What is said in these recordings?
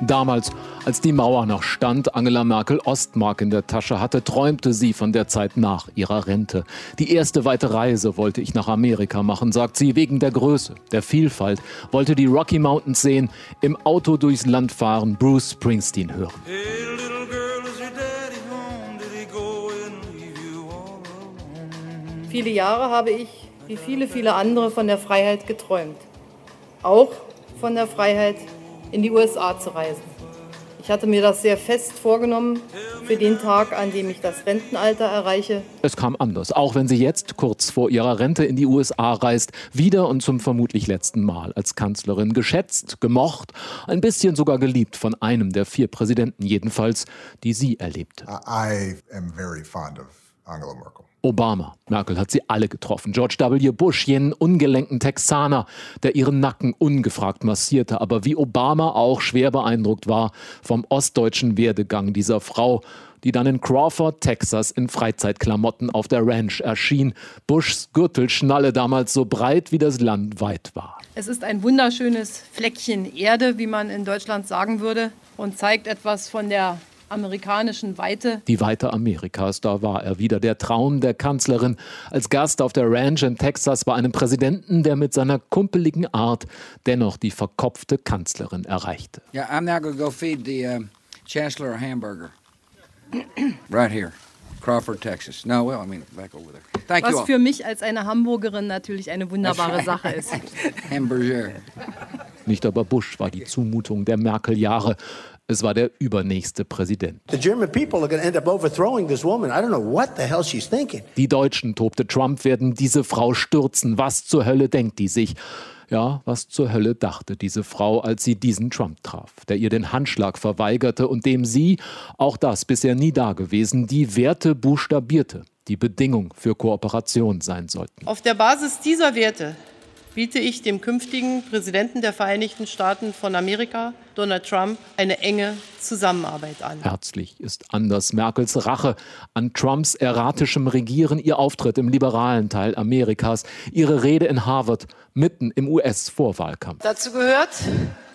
Damals, als die Mauer noch stand, Angela Merkel Ostmark in der Tasche hatte, träumte sie von der Zeit nach ihrer Rente. Die erste weite Reise wollte ich nach Amerika machen, sagt sie, wegen der Größe, der Vielfalt, wollte die Rocky Mountains sehen, im Auto durchs Land fahren, Bruce Springsteen hören. Viele Jahre habe ich, wie viele, viele andere, von der Freiheit geträumt. Auch von der Freiheit, in die USA zu reisen. Ich hatte mir das sehr fest vorgenommen für den Tag, an dem ich das Rentenalter erreiche. Es kam anders, auch wenn sie jetzt kurz vor ihrer Rente in die USA reist, wieder und zum vermutlich letzten Mal als Kanzlerin geschätzt, gemocht, ein bisschen sogar geliebt von einem der vier Präsidenten jedenfalls, die sie erlebte. I am very fond of Angela Merkel. Obama. Merkel hat sie alle getroffen. George W. Bush, jenen ungelenken Texaner, der ihren Nacken ungefragt massierte, aber wie Obama auch schwer beeindruckt war vom ostdeutschen Werdegang dieser Frau, die dann in Crawford, Texas, in Freizeitklamotten auf der Ranch erschien. Bushs Gürtelschnalle damals so breit wie das Land weit war. Es ist ein wunderschönes Fleckchen Erde, wie man in Deutschland sagen würde, und zeigt etwas von der amerikanischen Weite. Die Weite Amerikas, da war er wieder. Der Traum der Kanzlerin als Gast auf der Ranch in Texas bei einem Präsidenten, der mit seiner kumpeligen Art dennoch die verkopfte Kanzlerin erreichte. Yeah, I'm now gonna go feed the uh, Chancellor a hamburger. right here. Crawford, Texas. No, well, I mean, back over there. Thank Was für mich als eine Hamburgerin natürlich eine wunderbare Sache ist. Hamburger. Nicht aber Bush war die Zumutung der Merkel-Jahre. Es war der übernächste Präsident. The German people are going to end up overthrowing this woman. I don't know what the hell she's thinking. Die Deutschen, tobte Trump, werden diese Frau stürzen. Was zur Hölle denkt die sich? Ja, was zur Hölle dachte diese Frau, als sie diesen Trump traf, der ihr den Handschlag verweigerte und dem sie, auch das bisher nie dagewesen, die Werte buchstabierte, die Bedingung für Kooperation sein sollten. Auf der Basis dieser Werte biete ich dem künftigen Präsidenten der Vereinigten Staaten von Amerika, Donald Trump, eine enge Zusammenarbeit an. Herzlich ist anders Merkels Rache an Trumps erratischem Regieren, ihr Auftritt im liberalen Teil Amerikas, ihre Rede in Harvard mitten im US-Vorwahlkampf. Dazu gehört,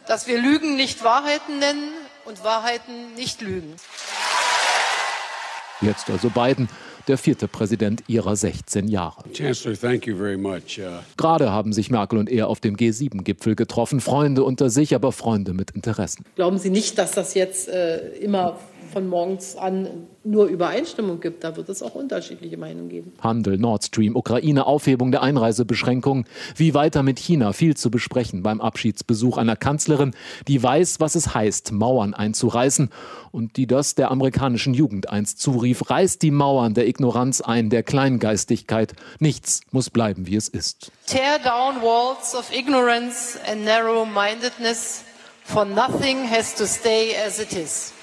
dass wir Lügen nicht Wahrheiten nennen und Wahrheiten nicht Lügen. Jetzt also Biden, der vierte Präsident ihrer 16 Jahre. Chancellor, thank you very much. Uh, Gerade haben sich Merkel und er auf dem G7-Gipfel getroffen. Freunde unter sich, aber Freunde mit Interessen. Glauben Sie nicht, dass das jetzt äh, immer von morgens an nur Übereinstimmung gibt. Da wird es auch unterschiedliche Meinungen geben. Handel, Nord Stream, Ukraine, Aufhebung der Einreisebeschränkungen. Wie weiter mit China? Viel zu besprechen beim Abschiedsbesuch einer Kanzlerin, die weiß, was es heißt, Mauern einzureißen und die das der amerikanischen Jugend einst zurief. Reißt die Mauern der Ignoranz ein, der Kleingeistigkeit. Nichts muss bleiben, wie es ist. Tear down walls of ignorance and narrow-mindedness, for nothing has to stay as it is.